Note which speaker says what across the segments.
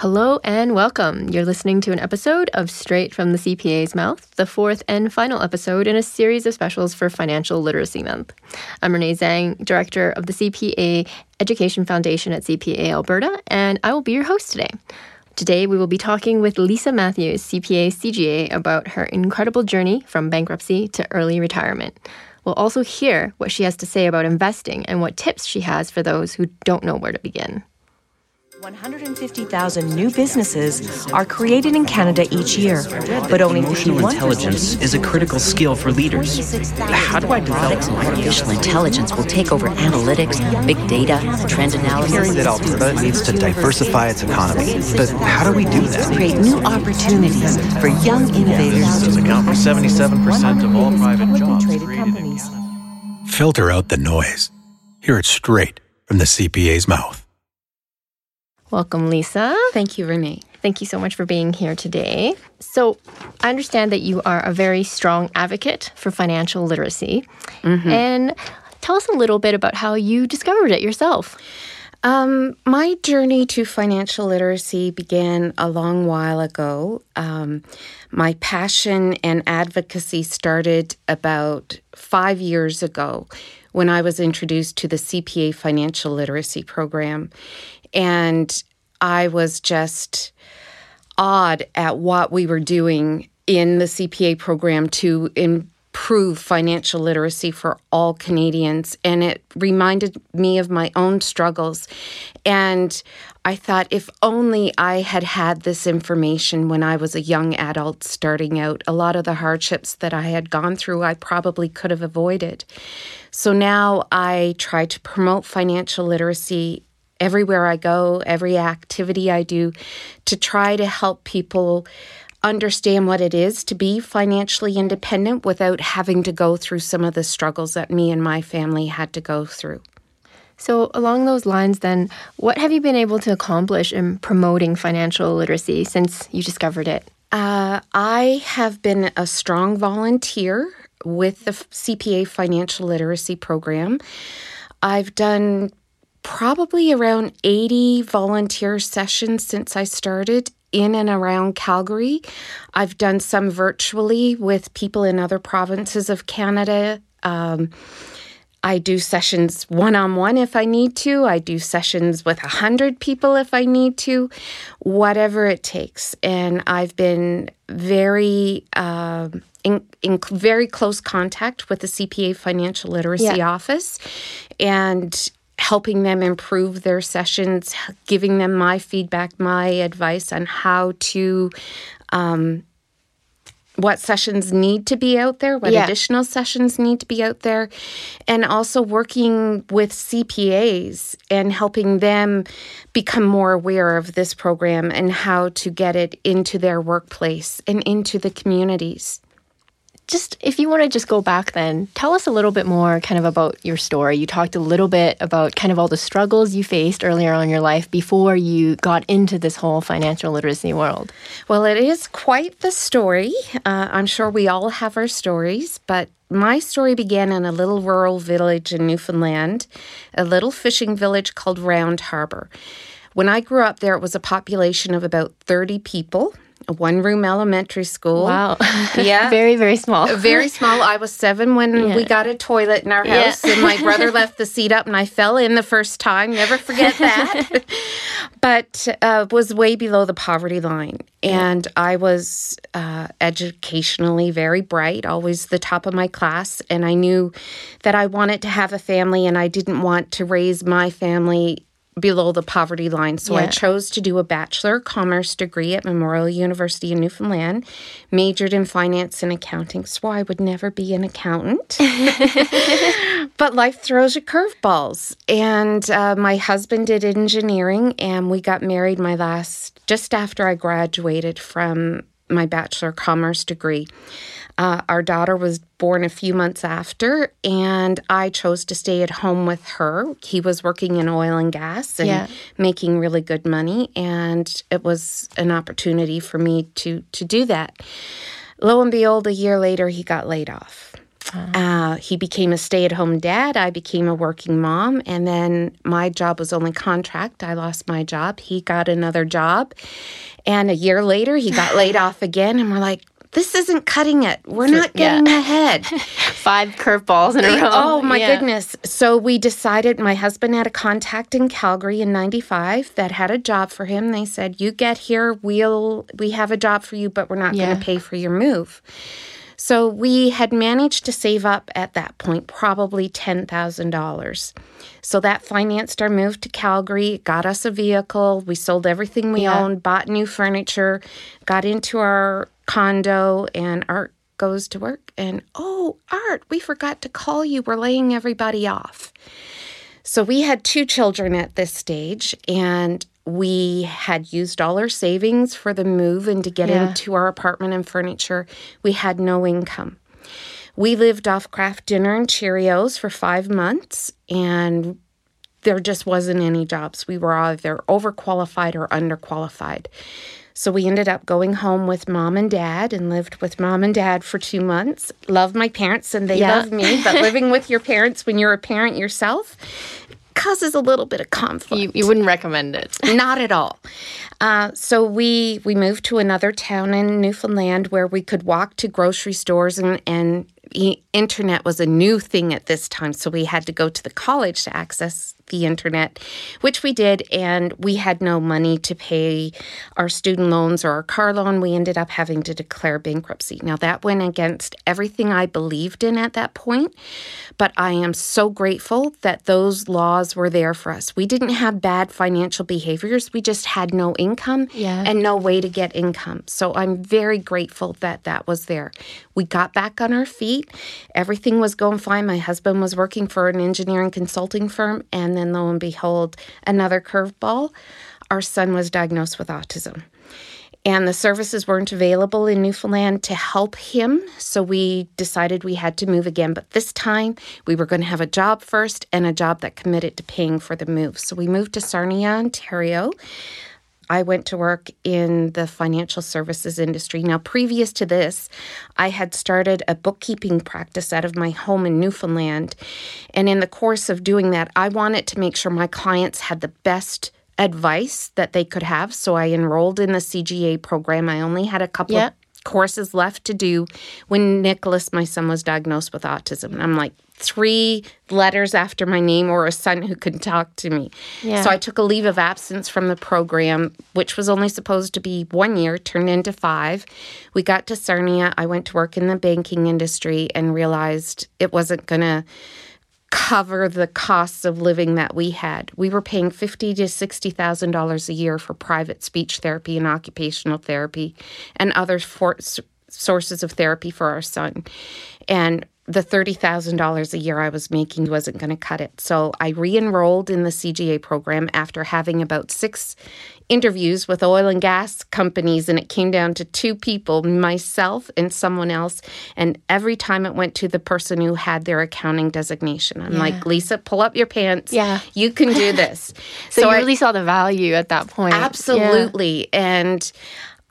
Speaker 1: Hello and welcome. You're listening to an episode of Straight from the CPA's Mouth, the fourth and final episode in a series of specials for Financial Literacy Month. I'm Renee Zhang, Director of the CPA Education Foundation at CPA Alberta, and I will be your host today. Today, we will be talking with Lisa Matthews, CPA CGA, about her incredible journey from bankruptcy to early retirement. We'll also hear what she has to say about investing and what tips she has for those who don't know where to begin.
Speaker 2: 150,000 new businesses are created in Canada each year, but only
Speaker 3: emotional intelligence is a critical skill for leaders. How do I develop
Speaker 4: artificial intelligence will take over analytics, big data, trend analysis?
Speaker 5: Hearing that Alberta needs to diversify its economy, but how do we do that?
Speaker 4: Create new opportunities for young innovators.
Speaker 6: Does account for 77% of all private jobs created in Canada.
Speaker 7: Filter out the noise. Hear it straight from the CPA's mouth.
Speaker 1: Welcome, Lisa.
Speaker 8: Thank you, Renee.
Speaker 1: Thank you so much for being here today. So, I understand that you are a very strong advocate for financial literacy. Mm-hmm. And tell us a little bit about how you discovered it yourself.
Speaker 8: Um, my journey to financial literacy began a long while ago. Um, my passion and advocacy started about five years ago when I was introduced to the CPA Financial Literacy Program. And I was just awed at what we were doing in the CPA program to improve financial literacy for all Canadians. And it reminded me of my own struggles. And I thought if only I had had this information when I was a young adult starting out, a lot of the hardships that I had gone through, I probably could have avoided. So now I try to promote financial literacy everywhere I go, every activity I do, to try to help people understand what it is to be financially independent without having to go through some of the struggles that me and my family had to go through.
Speaker 1: So, along those lines, then, what have you been able to accomplish in promoting financial literacy since you discovered it?
Speaker 8: Uh, I have been a strong volunteer with the CPA Financial Literacy Program. I've done probably around 80 volunteer sessions since I started in and around Calgary. I've done some virtually with people in other provinces of Canada. Um, I do sessions one on one if I need to. I do sessions with a hundred people if I need to, whatever it takes. And I've been very uh, in, in, very close contact with the CPA Financial Literacy yeah. Office, and helping them improve their sessions, giving them my feedback, my advice on how to. Um, what sessions need to be out there, what yeah. additional sessions need to be out there, and also working with CPAs and helping them become more aware of this program and how to get it into their workplace and into the communities
Speaker 1: just if you want to just go back then, tell us a little bit more kind of about your story. You talked a little bit about kind of all the struggles you faced earlier on in your life before you got into this whole financial literacy world.
Speaker 8: Well, it is quite the story. Uh, I'm sure we all have our stories, but my story began in a little rural village in Newfoundland, a little fishing village called Round Harbor. When I grew up there, it was a population of about 30 people a one room elementary school.
Speaker 1: Wow.
Speaker 8: Yeah.
Speaker 1: very, very small.
Speaker 8: Very small. I was seven when yeah. we got a toilet in our house, yeah. and my brother left the seat up, and I fell in the first time. Never forget that. but uh, was way below the poverty line. And I was uh, educationally very bright, always the top of my class. And I knew that I wanted to have a family, and I didn't want to raise my family below the poverty line. So yeah. I chose to do a Bachelor of Commerce degree at Memorial University in Newfoundland, majored in finance and accounting. So I would never be an accountant. but life throws you curveballs. And uh, my husband did engineering, and we got married my last, just after I graduated from my Bachelor of Commerce degree. Uh, our daughter was born a few months after, and I chose to stay at home with her. He was working in oil and gas and yeah. making really good money, and it was an opportunity for me to to do that. Lo and behold, a year later, he got laid off. Uh, he became a stay at home dad. I became a working mom. And then my job was only contract. I lost my job. He got another job. And a year later, he got laid off again. And we're like, this isn't cutting it. We're not getting
Speaker 1: yeah.
Speaker 8: ahead.
Speaker 1: Five curveballs in a row.
Speaker 8: Oh my
Speaker 1: Yeah.
Speaker 8: goodness. So we decided my husband had a contact in Calgary in 95 that had a job for him. They said, "You get here, we'll we have a job for you, but we're not going to pay for your move." So we had managed to save up at that point probably $10,000. So that financed our move to Calgary, got us a vehicle, we sold everything we
Speaker 1: Yeah.
Speaker 8: owned, bought new furniture, got into our condo and Art goes to work and oh, Art, we forgot to call you. We're laying everybody off. So we had two children at this stage, and we had used all our savings for the move and to get
Speaker 1: Yeah.
Speaker 8: into our apartment and furniture. We had no income. We lived off Kraft Dinner and Cheerios for five months, and there just wasn't any jobs. We were either overqualified or underqualified. So we ended up going home with mom and dad and lived with mom and dad for two months. Love my parents and they
Speaker 1: Yeah.
Speaker 8: love me, but living with your parents when you're a parent yourself causes a little bit of conflict.
Speaker 1: You, you wouldn't recommend it.
Speaker 8: Not at all. Uh, so we we moved to another town in Newfoundland where we could walk to grocery stores and and internet was a new thing at this time. So we had to go to the college to access the internet, which we did, and we had no money to pay our student loans or our car loan. We ended up having to declare bankruptcy. Now that went against everything I believed in at that point, but I am so grateful that those laws were there for us. We didn't have bad financial behaviors. We just had no income
Speaker 1: Yeah.
Speaker 8: and no way to get income. So I'm very grateful that that was there. We got back on our feet. Everything was going fine. My husband was working for an engineering consulting firm. And then lo and behold, another curveball. Our son was diagnosed with autism and the services weren't available in Newfoundland to help him. So we decided we had to move again. But this time we were going to have a job first and a job that committed to paying for the move. So we moved to Sarnia, Ontario. I went to work in the financial services industry. Now, previous to this, I had started a bookkeeping practice out of my home in Newfoundland. And in the course of doing that, I wanted to make sure my clients had the best advice that they could have. So I enrolled in the CGA program. I only had a couple
Speaker 1: Yeah.
Speaker 8: Courses left to do when Nicholas, my son, was diagnosed with autism. And I'm like, three letters after my name or a son who couldn't talk to me.
Speaker 1: Yeah.
Speaker 8: So I took a leave of absence from the program, which was only supposed to be one year, turned into five. We got to Sarnia. I went to work in the banking industry and realized it wasn't going to cover the costs of living that we had. We were paying fifty to sixty thousand dollars a year for private speech therapy and occupational therapy, and other for- sources of therapy for our son, and the thirty thousand dollars a year I was making wasn't going to cut it. So I re-enrolled in the CGA program after having about six interviews with oil and gas companies and it came down to two people myself and someone else and every time it went to the person who had their accounting designation i'm like lisa pull up your pants
Speaker 1: Yeah.
Speaker 8: you can do this
Speaker 1: So, you
Speaker 8: I-
Speaker 1: really saw the value at that point. Yeah.
Speaker 8: Absolutely. And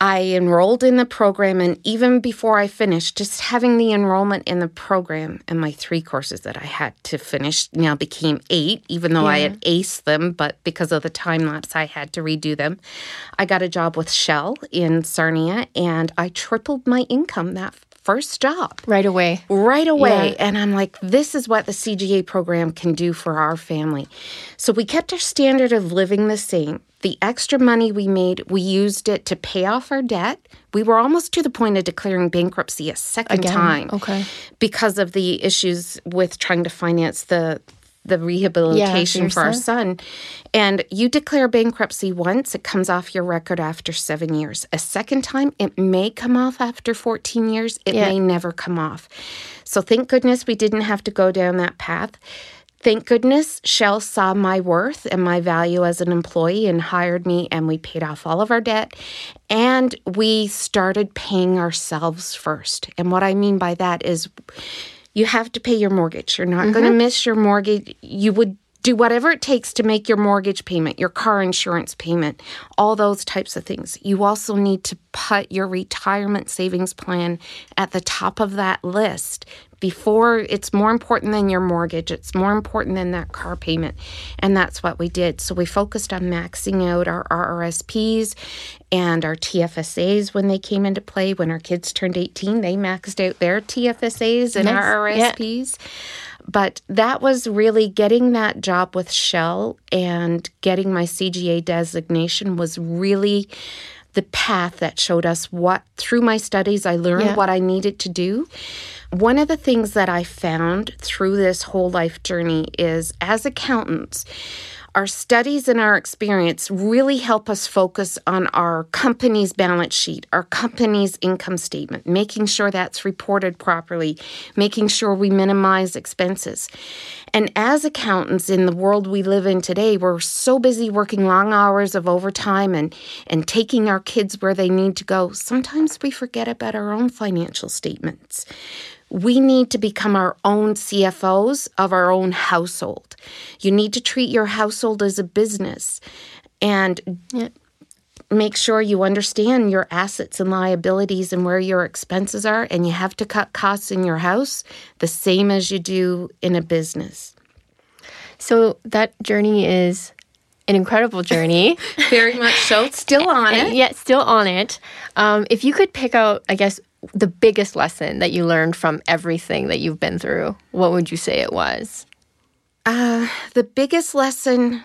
Speaker 8: I enrolled in the program, and even before I finished, just having the enrollment in the program and my three courses that I had to finish now became eight, even though I had aced them, but because of the time lapse, I had to redo them. I got a job with Shell in Sarnia, and I tripled my income that first job
Speaker 1: Right away.
Speaker 8: right away.
Speaker 1: Yeah.
Speaker 8: And I'm like, this is what the CGA program can do for our family. So we kept our standard of living the same. The extra money we made, we used it to pay off our debt. We were almost to the point of declaring bankruptcy a second
Speaker 1: Again?
Speaker 8: time.
Speaker 1: Okay.
Speaker 8: Because of the issues with trying to finance the the rehabilitation
Speaker 1: your
Speaker 8: for our
Speaker 1: son.
Speaker 8: son. And you declare bankruptcy once, it comes off your record after seven years. A second time, it may come off after 14 years, it
Speaker 1: Yeah.
Speaker 8: may never come off. So thank goodness we didn't have to go down that path. Thank goodness Shell saw my worth and my value as an employee and hired me, and we paid off all of our debt. And we started paying ourselves first. And what I mean by that is you have to pay your mortgage. You're not going to mm-hmm. miss your mortgage. You would do whatever it takes to make your mortgage payment, your car insurance payment, all those types of things. You also need to put your retirement savings plan at the top of that list before it's more important than your mortgage. It's more important than that car payment. And that's what we did. So we focused on maxing out our RRSPs and our TFSAs when they came into play. When our kids turned 18 they maxed out their TFSAs and
Speaker 1: Nice.
Speaker 8: RRSPs but that was really getting that job with Shell and getting my CGA designation was really the path that showed us what through my studies I learned
Speaker 1: Yeah.
Speaker 8: what I needed to do. One of the things that I found through this whole life journey is as accountants, our studies and our experience really help us focus on our company's balance sheet, our company's income statement, making sure that's reported properly, making sure we minimize expenses. And as accountants in the world we live in today, we're so busy working long hours of overtime and, and taking our kids where they need to go. Sometimes we forget about our own financial statements. We need to become our own CFOs of our own household. You need to treat your household as a business and make sure you understand your assets and liabilities and where your expenses are. And you have to cut costs in your house the same as you do in a business.
Speaker 1: So that journey is an incredible journey.
Speaker 8: Very much so. Still on it.
Speaker 1: yet still on it. Um, if you could pick out, I guess, the biggest lesson that you learned from everything that you've been through, what would you say it was?
Speaker 8: Uh, the biggest lesson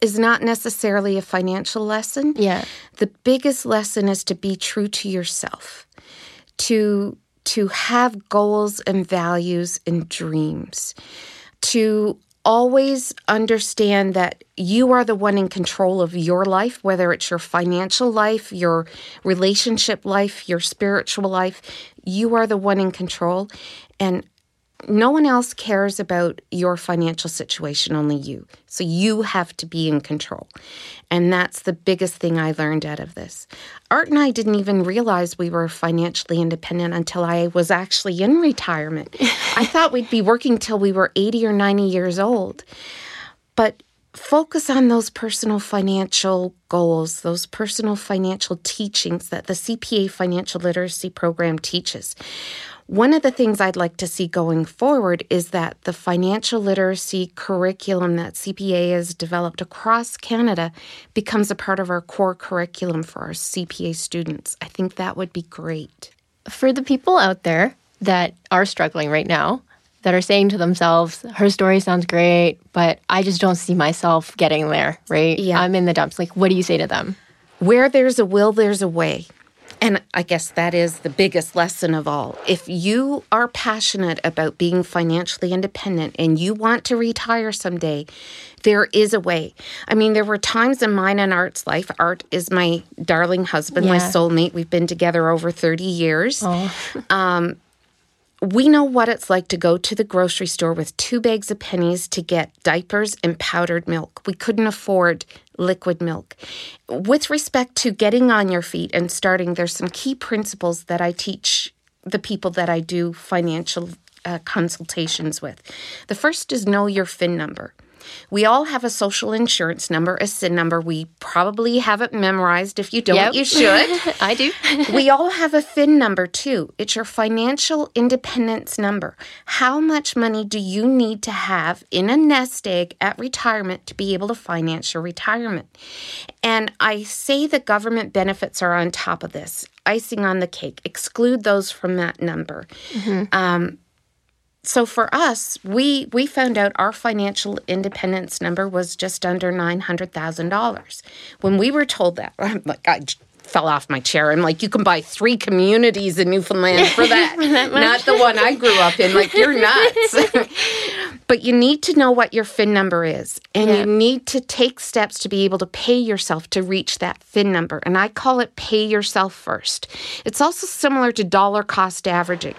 Speaker 8: is not necessarily a financial lesson.
Speaker 1: Yeah.
Speaker 8: The biggest lesson is to be true to yourself, to to have goals and values and dreams, to always understand that you are the one in control of your life, whether it's your financial life, your relationship life, your spiritual life. You are the one in control. And no one else cares about your financial situation, only you. So you have to be in control. And that's the biggest thing I learned out of this. Art and I didn't even realize we were financially independent until I was actually in retirement. I thought we'd be working till we were 80 or 90 years old. But focus on those personal financial goals, those personal financial teachings that the CPA financial literacy program teaches. One of the things I'd like to see going forward is that the financial literacy curriculum that CPA has developed across Canada becomes a part of our core curriculum for our CPA students. I think that would be great.
Speaker 1: For the people out there that are struggling right now, that are saying to themselves, her story sounds great, but I just don't see myself getting there, right?
Speaker 8: Yeah.
Speaker 1: I'm in the dumps. Like, what do you say to them?
Speaker 8: Where there's a will, there's a way. And I guess that is the biggest lesson of all. If you are passionate about being financially independent and you want to retire someday, there is a way. I mean, there were times in mine and Art's life. Art is my darling husband, my soulmate. We've been together over 30 years. Um, we know what it's like to go to the grocery store with two bags of pennies to get diapers and powdered milk. We couldn't afford liquid milk. With respect to getting on your feet and starting, there's some key principles that I teach the people that I do financial uh, consultations with. The first is know your FIN number. We all have a social insurance number, a SIN number. We probably have it memorized. If you don't,
Speaker 1: Yep.
Speaker 8: you should.
Speaker 1: I do.
Speaker 8: we all have a FIN number too. It's your financial independence number. How much money do you need to have in a nest egg at retirement to be able to finance your retirement? And I say the government benefits are on top of this, icing on the cake. Exclude those from that number. Um, so for us, we we found out our financial independence number was just under nine hundred thousand dollars. When we were told that, I'm like I fell off my chair. I'm like, you can buy three communities in Newfoundland for that, not the one I grew up in. Like you're nuts. but you need to know what your FIN number is, and
Speaker 1: Yeah.
Speaker 8: you need to take steps to be able to pay yourself to reach that FIN number. And I call it pay yourself first. It's also similar to dollar cost averaging.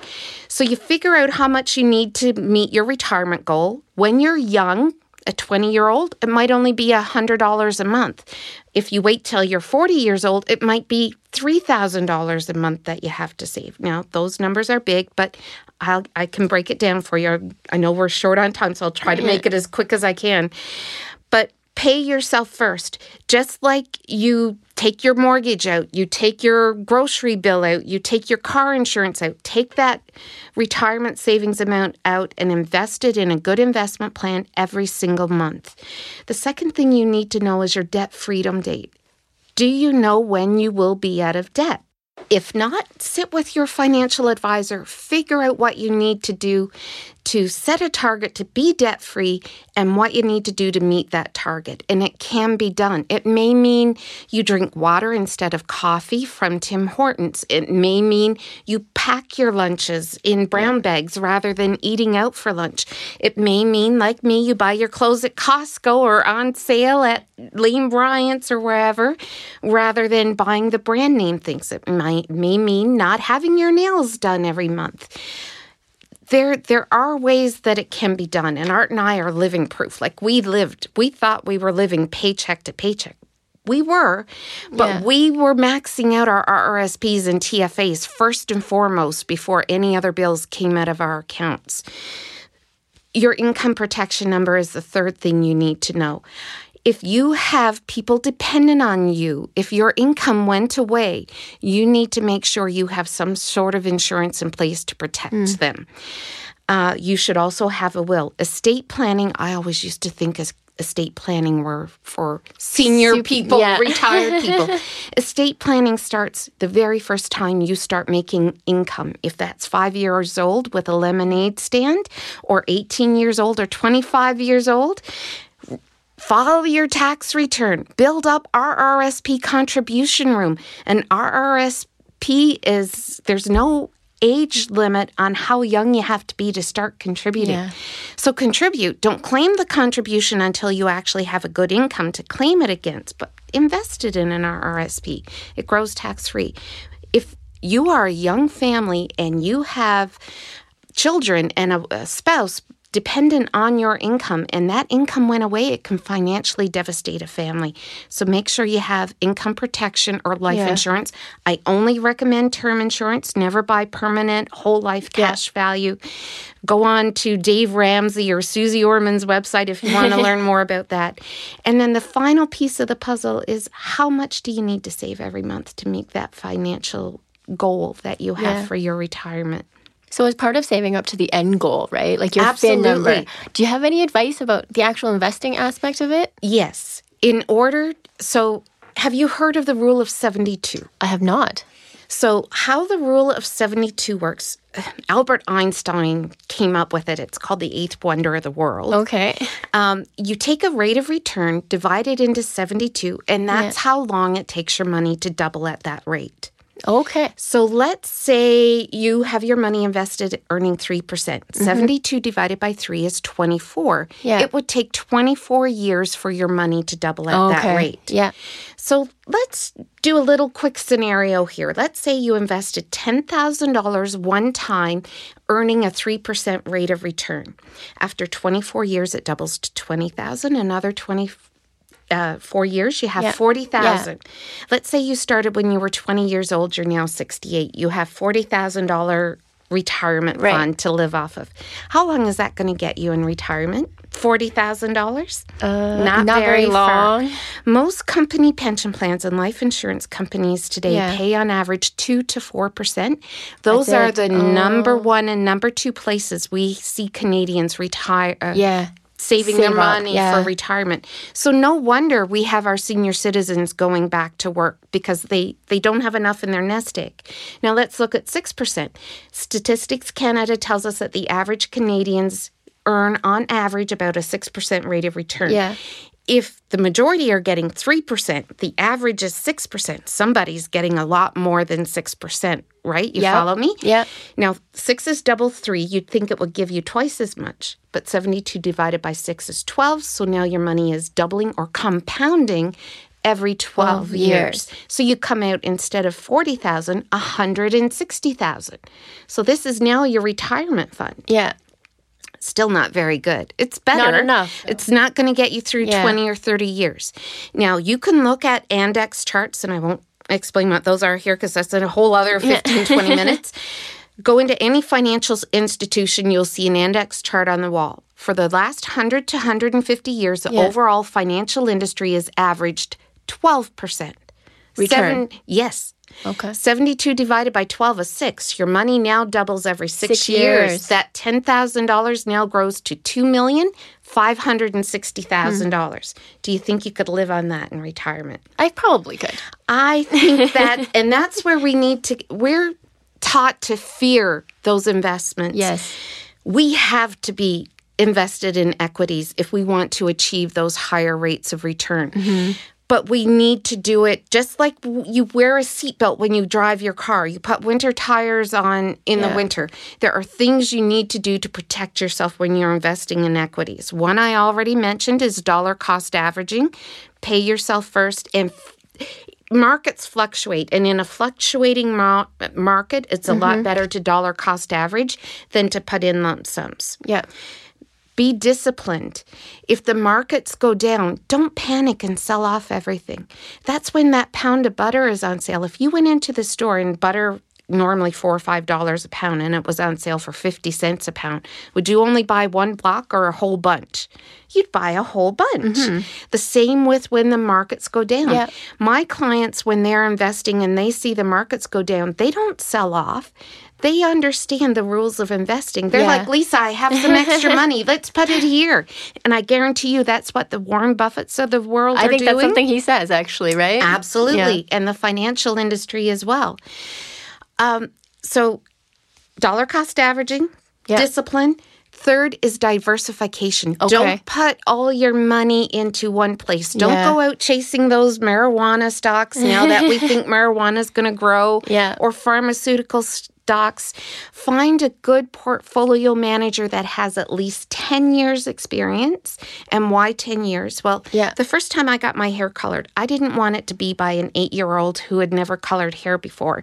Speaker 8: So you figure out how much you need to meet your retirement goal. When you're young, a 20 year old, it might only be $100 a month. If you wait till you're 40 years old, it might be $3,000 a month that you have to save. Now, those numbers are big, but I'll, I can break it down for you. I know we're short on time, so I'll try to make it as quick as I can. But pay yourself first. Just like you take your mortgage out, you take your grocery bill out, you take your car insurance out, take that retirement savings amount out and invest it in a good investment plan every single month. The second thing you need to know is your debt freedom date. Do you know when you will be out of debt? If not, sit with your financial advisor, figure out what you need to do to set a target to be debt free and what you need to do to meet that target. And it can be done. It may mean you drink water instead of coffee from Tim Hortons. It may mean you pack your lunches in brown bags rather than eating out for lunch. It may mean, like me, you buy your clothes at Costco or on sale at Lane Bryant's or wherever rather than buying the brand name things. It might, may mean not having your nails done every month there there are ways that it can be done and art and i are living proof like we lived we thought we were living paycheck to paycheck we were but
Speaker 1: Yeah.
Speaker 8: we were maxing out our rrsps and tfsas first and foremost before any other bills came out of our accounts your income protection number is the third thing you need to know. If you have people dependent on you, if your income went away, you need to make sure you have some sort of insurance in place to protect them. Uh, you should also have a will. Estate planning, I always used to think as estate planning were for senior
Speaker 1: Sup-
Speaker 8: people,
Speaker 1: yeah.
Speaker 8: retired people. estate planning starts the very first time you start making income. If that's five years old with a lemonade stand, or 18 years old, or 25 years old, File your tax return. Build up RRSP contribution room. And RRSP is, there's no age limit on how young you have to be to start contributing.
Speaker 1: Yeah.
Speaker 8: So contribute. Don't claim the contribution until you actually have a good income to claim it against, but invest it in an RRSP. It grows tax free. If you are a young family and you have children and a, a spouse dependent on your income and that income went away. It can financially devastate a family. So make sure you have income protection or life
Speaker 1: Yeah.
Speaker 8: insurance. I only recommend term insurance. Never buy permanent whole life cash value. Go on to dave ramsey or Suze Orman's website if you want to learn more about that. And then the final piece of the puzzle is how much do you need to save every month to meet that financial goal that you have
Speaker 1: Yeah.
Speaker 8: for your retirement
Speaker 1: So as part of saving up to the end goal, right? Like your FIN number.
Speaker 8: Absolutely.
Speaker 1: Do you have any advice about the actual investing aspect of it?
Speaker 8: Yes. In order, so have you heard of the rule of 72?
Speaker 1: I have not.
Speaker 8: So, how the rule of 72 works, Albert Einstein came up with it. It's called the eighth wonder of the world.
Speaker 1: Okay.
Speaker 8: Um, you take a rate of return, divide it into 72, and that's how long it takes your money to double at that rate.
Speaker 1: Okay.
Speaker 8: So let's say you have your money invested earning 3%. percent 72 divided by 3 is 24.
Speaker 1: Mm-hmm. Yeah.
Speaker 8: It would take 24 years for your money to double at that
Speaker 1: Okay.
Speaker 8: rate.
Speaker 1: Yeah.
Speaker 8: So let's do a little quick scenario here. Let's say you invested $10,000 one time, earning a 3% rate of return. After 24 years, it doubles to 20,000. Another 20 uh, four years, you have
Speaker 1: Yeah.
Speaker 8: 40,000. Let's say you started when you were 20 years old, you're now 68. You have $40,000 retirement
Speaker 1: Right.
Speaker 8: fund to live off of. How long is that going to get you in retirement? $40,000?
Speaker 1: Uh,
Speaker 8: not,
Speaker 1: not
Speaker 8: very,
Speaker 1: very
Speaker 8: long. Most company pension plans and life insurance companies today
Speaker 1: Yeah.
Speaker 8: pay on average 2 to 4%. Those are the number one and number two places we see Canadians retire. uh,
Speaker 1: Yeah.
Speaker 8: Saving their
Speaker 1: Save up,
Speaker 8: money
Speaker 1: yeah.
Speaker 8: for retirement. So no wonder we have our senior citizens going back to work because they they don't have enough in their nest egg. Now let's look at 6%. Statistics Canada tells us that the average Canadians earn on average about a 6% rate of return.
Speaker 1: Yeah.
Speaker 8: If the majority are getting 3%, the average is 6%. Somebody's getting a lot more than 6%, right? You
Speaker 1: Yep.
Speaker 8: follow me?
Speaker 1: Yeah.
Speaker 8: Now, six is double three. You'd think it would give you twice as much, but 72 divided by six is 12. So now your money is doubling or compounding every 12,
Speaker 1: 12
Speaker 8: years.
Speaker 1: years.
Speaker 8: So you come out instead of 40,000, 160,000. So this is now your retirement fund.
Speaker 1: Yeah.
Speaker 8: Still not very good. It's better.
Speaker 1: Not enough.
Speaker 8: It's not going to get you through
Speaker 1: Yeah.
Speaker 8: 20 or 30 years. Now, you can look at Andex charts, and I won't explain what those are here because that's a whole other 15, 20 minutes. Go into any financial institution, you'll see an Andex chart on the wall. For the last 100 to 150 years, the
Speaker 1: Yeah.
Speaker 8: overall financial industry has averaged 12%.
Speaker 1: Return.
Speaker 8: Seven, yes.
Speaker 1: Okay.
Speaker 8: 72 divided by 12 is 6. Your money now doubles every 6,
Speaker 1: Six
Speaker 8: years.
Speaker 1: years.
Speaker 8: That $10,000 now grows to $2,560,000. Do you think you could live on that in retirement?
Speaker 1: I probably could.
Speaker 8: I think that, and that's where we need to, we're taught to fear those investments.
Speaker 1: Yes.
Speaker 8: We have to be invested in equities if we want to achieve those higher rates of return. Mm-hmm. But we need to do it just like you wear a seatbelt when you drive your car. You put winter tires on in the winter. There are things you need to do to protect yourself when you're investing in equities. One I already mentioned is dollar cost averaging. Pay yourself first and markets fluctuate and in a fluctuating mar- market it's a lot mm-hmm. better to dollar cost average than to put in lump sums
Speaker 1: Yeah.
Speaker 8: Be disciplined. If the markets go down don't panic and sell off everything. That's when that pound of butter is on sale. If you went into the store and butter normally four or five dollars a pound and it was on sale for 50 cents a pound would you only buy one block or a whole bunch? You'd buy a whole bunch. Mm-hmm. The same with when the markets go down.
Speaker 1: Yeah.
Speaker 8: my clients when they're investing and they see the markets go down they don't sell off they understand the rules of investing. They're
Speaker 1: Yeah.
Speaker 8: like, Lisa, I have some extra money. Let's put it here. And I guarantee you that's what the Warren Buffetts of the world
Speaker 1: I think
Speaker 8: doing.
Speaker 1: that's something he says, actually, right?
Speaker 8: Absolutely. And the financial industry as well. Um, so, dollar cost averaging,
Speaker 1: Yeah.
Speaker 8: discipline. Third is diversification.
Speaker 1: Okay.
Speaker 8: Don't put all your money into one place. Don't
Speaker 1: Yeah.
Speaker 8: go out chasing those marijuana stocks now that we think marijuana is going to grow
Speaker 1: Yeah.
Speaker 8: or pharmaceutical stocks. Find a good portfolio manager that has at least 10 years experience. And why 10 years? Well,
Speaker 1: Yeah.
Speaker 8: the first time I got my hair colored, I didn't want it to be by an 8-year-old who had never colored hair before.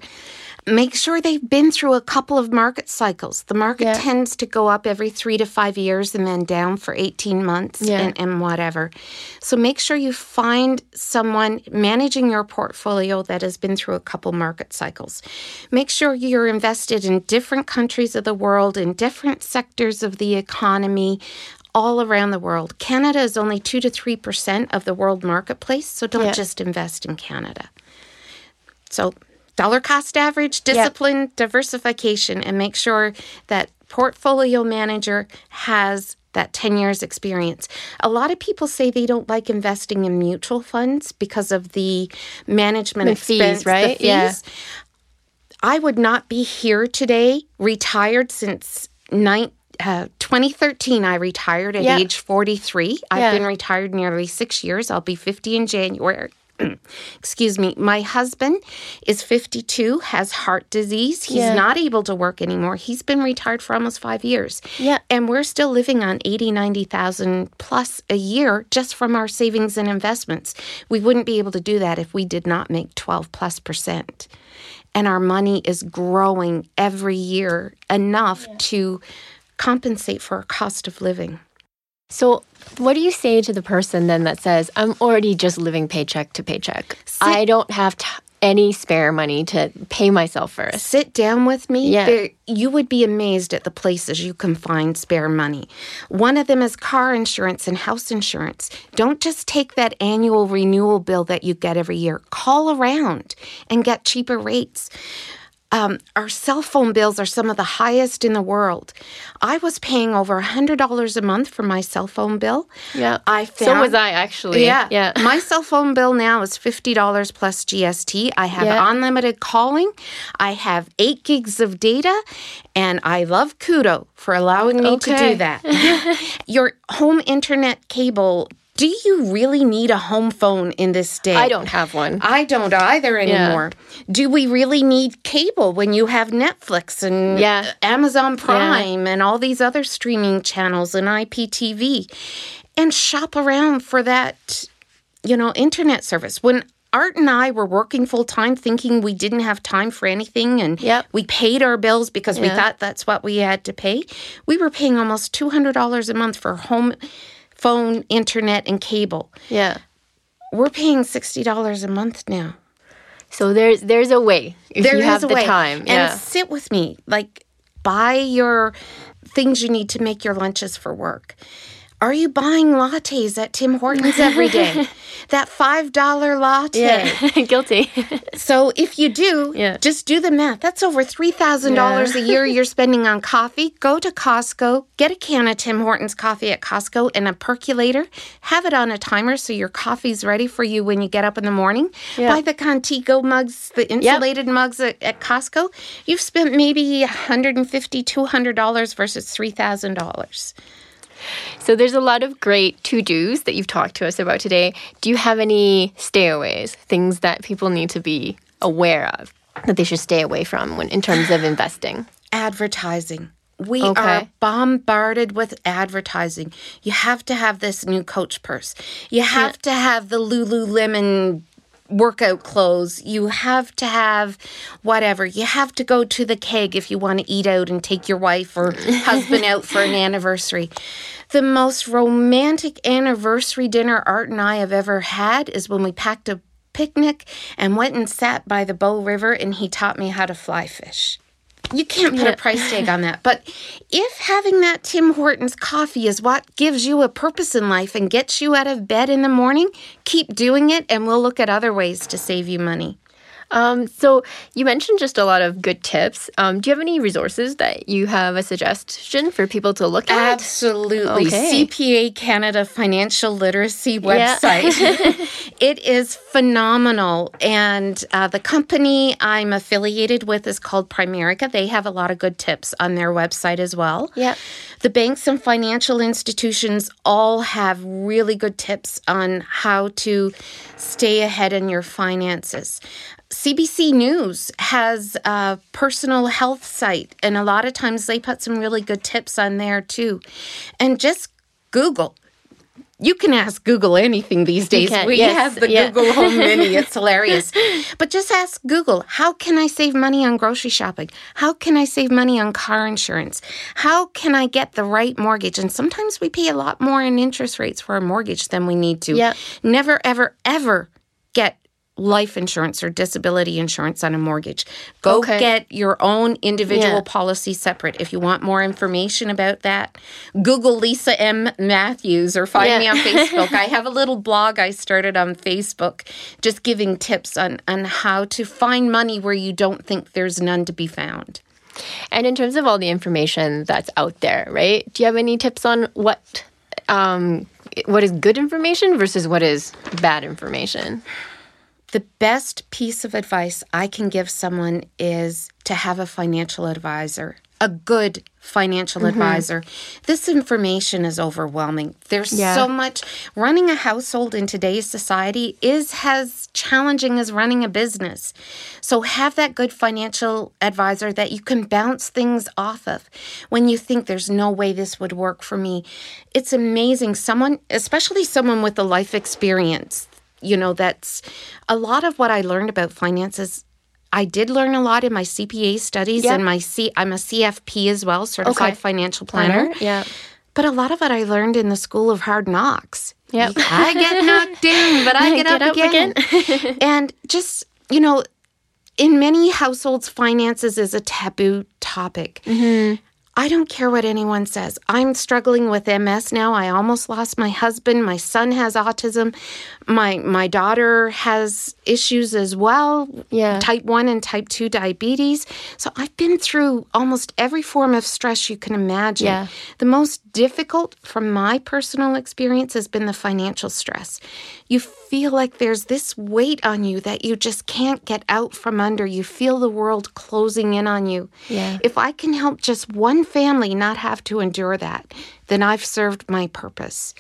Speaker 8: Make sure they've been through a couple of market cycles. The market
Speaker 1: Yeah.
Speaker 8: tends to go up every three to five years and then down for 18 months
Speaker 1: Yeah.
Speaker 8: and, and whatever. So make sure you find someone managing your portfolio that has been through a couple market cycles. Make sure you're invested in different countries of the world, in different sectors of the economy. All around the world. Canada is only 2 to 3% of the world marketplace, so don't
Speaker 1: Yeah.
Speaker 8: just invest in Canada. So, dollar cost average, discipline, diversification, and make sure that portfolio manager has that 10 years experience. A lot of people say they don't like investing in mutual funds because of the management
Speaker 1: The fees,
Speaker 8: expense, the
Speaker 1: right? Yeah.
Speaker 8: fees. I would not be here today, retired since nine, uh, 2013. I retired at
Speaker 1: Yeah.
Speaker 8: age 43. I've
Speaker 1: Yeah.
Speaker 8: been retired nearly six years. I'll be 50 in January. Excuse me. My husband is 52, has heart disease. He's
Speaker 1: Yeah.
Speaker 8: not able to work anymore. He's been retired for almost five years.
Speaker 1: Yeah.
Speaker 8: And we're still living on 80, 90,000 plus a year just from our savings and investments. We wouldn't be able to do that if we did not make 12 plus percent. And our money is growing every year enough to compensate for our cost of living.
Speaker 1: So, what do you say to the person then that says, I'm already just living paycheck to paycheck? I don't have t- any spare money to pay myself first.
Speaker 8: Sit down with me.
Speaker 1: Yeah.
Speaker 8: You would be amazed at the places you can find spare money. One of them is car insurance and house insurance. Don't just take that annual renewal bill that you get every year. Call around and get cheaper rates. Um, our cell phone bills are some of the highest in the world. I was paying over $100 a month for my cell phone bill.
Speaker 1: Yeah.
Speaker 8: I
Speaker 1: so was I actually.
Speaker 8: Yeah.
Speaker 1: Yeah.
Speaker 8: My cell phone bill now is $50 plus GST. I have
Speaker 1: Yeah.
Speaker 8: unlimited calling. I have eight gigs of data. And I love Koodo for allowing me to do that. Your home internet cable. Do you really need a home phone in this day?
Speaker 1: I don't have one.
Speaker 8: I don't either
Speaker 1: Yeah.
Speaker 8: anymore. Do we really need cable when you have Netflix and
Speaker 1: Yeah.
Speaker 8: Amazon Prime and all these other streaming channels and IPTV? And shop around for that, you know, internet service. When Art and I were working full time thinking we didn't have time for anything and
Speaker 1: Yep.
Speaker 8: we paid our bills because we thought that's what we had to pay. We were paying almost $200 a month for home phone, internet and cable.
Speaker 1: Yeah.
Speaker 8: We're paying $60 a month now.
Speaker 1: So there's there's a way if
Speaker 8: There
Speaker 1: you have
Speaker 8: a
Speaker 1: the
Speaker 8: way.
Speaker 1: time.
Speaker 8: And
Speaker 1: Yeah.
Speaker 8: sit with me. Like buy your things you need to make your lunches for work. Are you buying lattes at Tim Hortons every day? that $5 latte.
Speaker 1: Yeah, guilty.
Speaker 8: So if you do,
Speaker 1: Yeah.
Speaker 8: just do the math. That's over $3,000 a year you're spending on coffee. Go to Costco, get a can of Tim Hortons coffee at Costco and a percolator. Have it on a timer so your coffee's ready for you when you get up in the morning.
Speaker 1: Yeah.
Speaker 8: Buy the Contigo mugs, the insulated mugs at, at Costco. You've spent maybe $150, $200 versus $3,000.
Speaker 1: So there's a lot of great to dos that you've talked to us about today. Do you have any stayaways, things that people need to be aware of that they should stay away from when in terms of investing?
Speaker 8: advertising. We
Speaker 1: Okay.
Speaker 8: are bombarded with advertising. You have to have this new Coach purse. You have to have the Lululemon workout clothes. You have to have whatever. You have to go to the keg if you want to eat out and take your wife or husband out for an anniversary. The most romantic anniversary dinner Art and I have ever had is when we packed a picnic and went and sat by the Bow River and he taught me how to fly fish. You can't put a price tag on that. But if having that Tim Hortons coffee is what gives you a purpose in life and gets you out of bed in the morning, keep doing it and we'll look at other ways to save you money.
Speaker 1: Um, so you mentioned just a lot of good tips. Um, do you have any resources that you have a suggestion for people to look at?
Speaker 8: Absolutely.
Speaker 1: Okay.
Speaker 8: CPA Canada Financial Literacy
Speaker 1: Yeah.
Speaker 8: website. it is phenomenal. And uh, the company I'm affiliated with is called Primerica. They have a lot of good tips on their website as well.
Speaker 1: Yeah.
Speaker 8: The banks and financial institutions all have really good tips on how to stay ahead in your finances. CBC News has a personal health site, and a lot of times they put some really good tips on there too. And just Google. You can ask Google anything these days. we
Speaker 1: yes,
Speaker 8: have the
Speaker 1: yeah.
Speaker 8: Google Home Mini. It's hilarious. But just ask Google, how can I save money on grocery shopping? How can I save money on car insurance? How can I get the right mortgage? And sometimes we pay a lot more in interest rates for a mortgage than we need to.
Speaker 1: Yeah.
Speaker 8: Never, ever, ever life insurance or disability insurance on a mortgage. Go
Speaker 1: Okay.
Speaker 8: get your own individual
Speaker 1: Yeah.
Speaker 8: policy separate. If you want more information about that, Google Lisa M. Matthews or find
Speaker 1: Yeah.
Speaker 8: me on Facebook. I have a little blog I started on Facebook just giving tips on, on how to find money where you don't think there's none to be found.
Speaker 1: And in terms of all the information that's out there, right? Do you have any tips on what um, what is good information versus what is bad information?
Speaker 8: The best piece of advice I can give someone is to have a financial advisor, a good financial
Speaker 1: Mm-hmm.
Speaker 8: advisor. This information is overwhelming. There's
Speaker 1: Yeah.
Speaker 8: so much running a household in today's society is as challenging as running a business. So have that good financial advisor that you can bounce things off of when you think there's no way this would work for me. It's amazing someone, especially someone with the life experience you know that's a lot of what i learned about finances i did learn a lot in my cpa studies
Speaker 1: Yeah.
Speaker 8: and my c i'm a cfp as well certified
Speaker 1: Okay.
Speaker 8: financial planner uh-huh.
Speaker 1: Yeah.
Speaker 8: but a lot of it i learned in the school of hard knocks
Speaker 1: Yep.
Speaker 8: i get knocked down but i get,
Speaker 1: Get
Speaker 8: up,
Speaker 1: up
Speaker 8: again, and just you know in many households finances is a taboo topic mm-hmm. I don't care what anyone says. I'm struggling with MS now. I almost lost my husband. My son has autism. My my daughter has issues as well.
Speaker 1: Yeah.
Speaker 8: Type 1 and type 2 diabetes. So I've been through almost every form of stress you can imagine.
Speaker 1: Yeah.
Speaker 8: The most difficult from my personal experience has been the financial stress. You feel like there's this weight on you that you just can't get out from under. You feel the world closing in on you.
Speaker 1: Yeah.
Speaker 8: If I can help just one family not have to endure that, then I've served my purpose.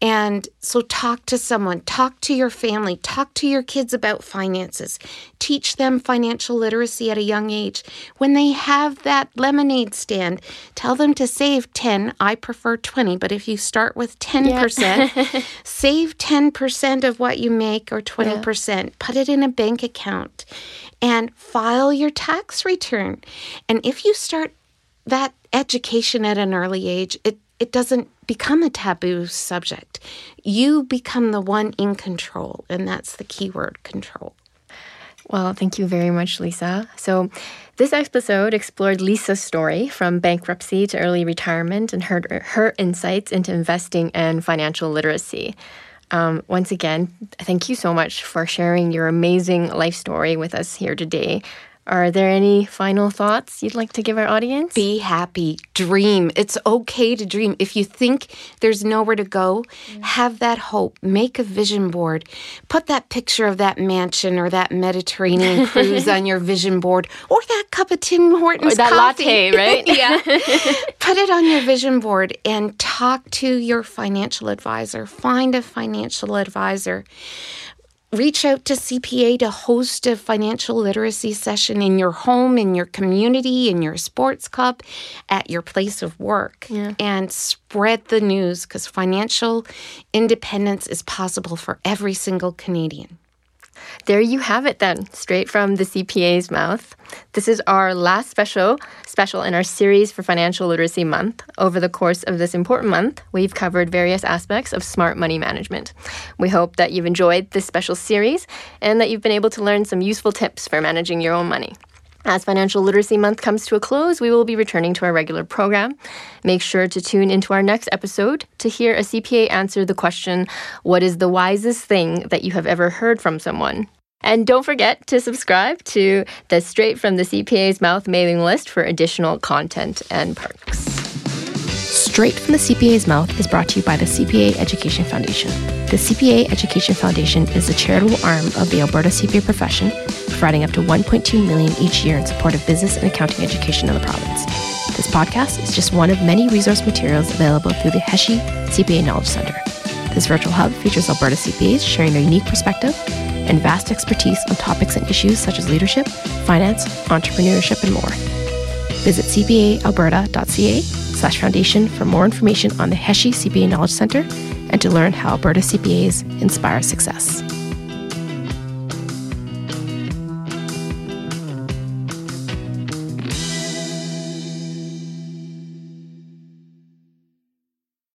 Speaker 8: And so talk to someone, talk to your family, talk to your kids about finances, teach them financial literacy at a young age. When they have that lemonade stand, tell them to save 10. I prefer 20, but if you start with 10%, save 10% of what you make or 20%, put it in a bank account and file your tax return. And if you start that education at an early age, it, it doesn't become a taboo subject. You become the one in control, and that's the key word control.
Speaker 1: Well, thank you very much, Lisa. So, this episode explored Lisa's story from bankruptcy to early retirement and her, her insights into investing and financial literacy. Um, once again, thank you so much for sharing your amazing life story with us here today. Are there any final thoughts you'd like to give our audience?
Speaker 8: Be happy, dream. It's okay to dream. If you think there's nowhere to go, mm. have that hope. Make a vision board. Put that picture of that mansion or that Mediterranean cruise on your vision board or that cup of Tim Hortons
Speaker 1: or that
Speaker 8: coffee.
Speaker 1: latte, right?
Speaker 8: yeah. Put it on your vision board and talk to your financial advisor. Find a financial advisor reach out to CPA to host a financial literacy session in your home, in your community, in your sports club, at your place of work,
Speaker 1: Yeah.
Speaker 8: and spread the news because financial independence is possible for every single Canadian.
Speaker 1: There you have it then, straight from the CPA's mouth. This is our last special special in our series for Financial Literacy Month. Over the course of this important month, we've covered various aspects of smart money management. We hope that you've enjoyed this special series and that you've been able to learn some useful tips for managing your own money. As Financial Literacy Month comes to a close, we will be returning to our regular program. Make sure to tune into our next episode to hear a CPA answer the question What is the wisest thing that you have ever heard from someone? And don't forget to subscribe to the Straight from the CPA's Mouth mailing list for additional content and perks. Straight from the CPA's Mouth is brought to you by the CPA Education Foundation. The CPA Education Foundation is the charitable arm of the Alberta CPA profession, providing up to 1.2 million each year in support of business and accounting education in the province. This podcast is just one of many resource materials available through the Heshi CPA Knowledge Center. This virtual hub features Alberta CPAs sharing their unique perspective and vast expertise on topics and issues such as leadership, finance, entrepreneurship, and more. Visit cpaalberta.ca slash foundation for more information on the Heshi CPA Knowledge Center and to learn how Alberta CPAs inspire success.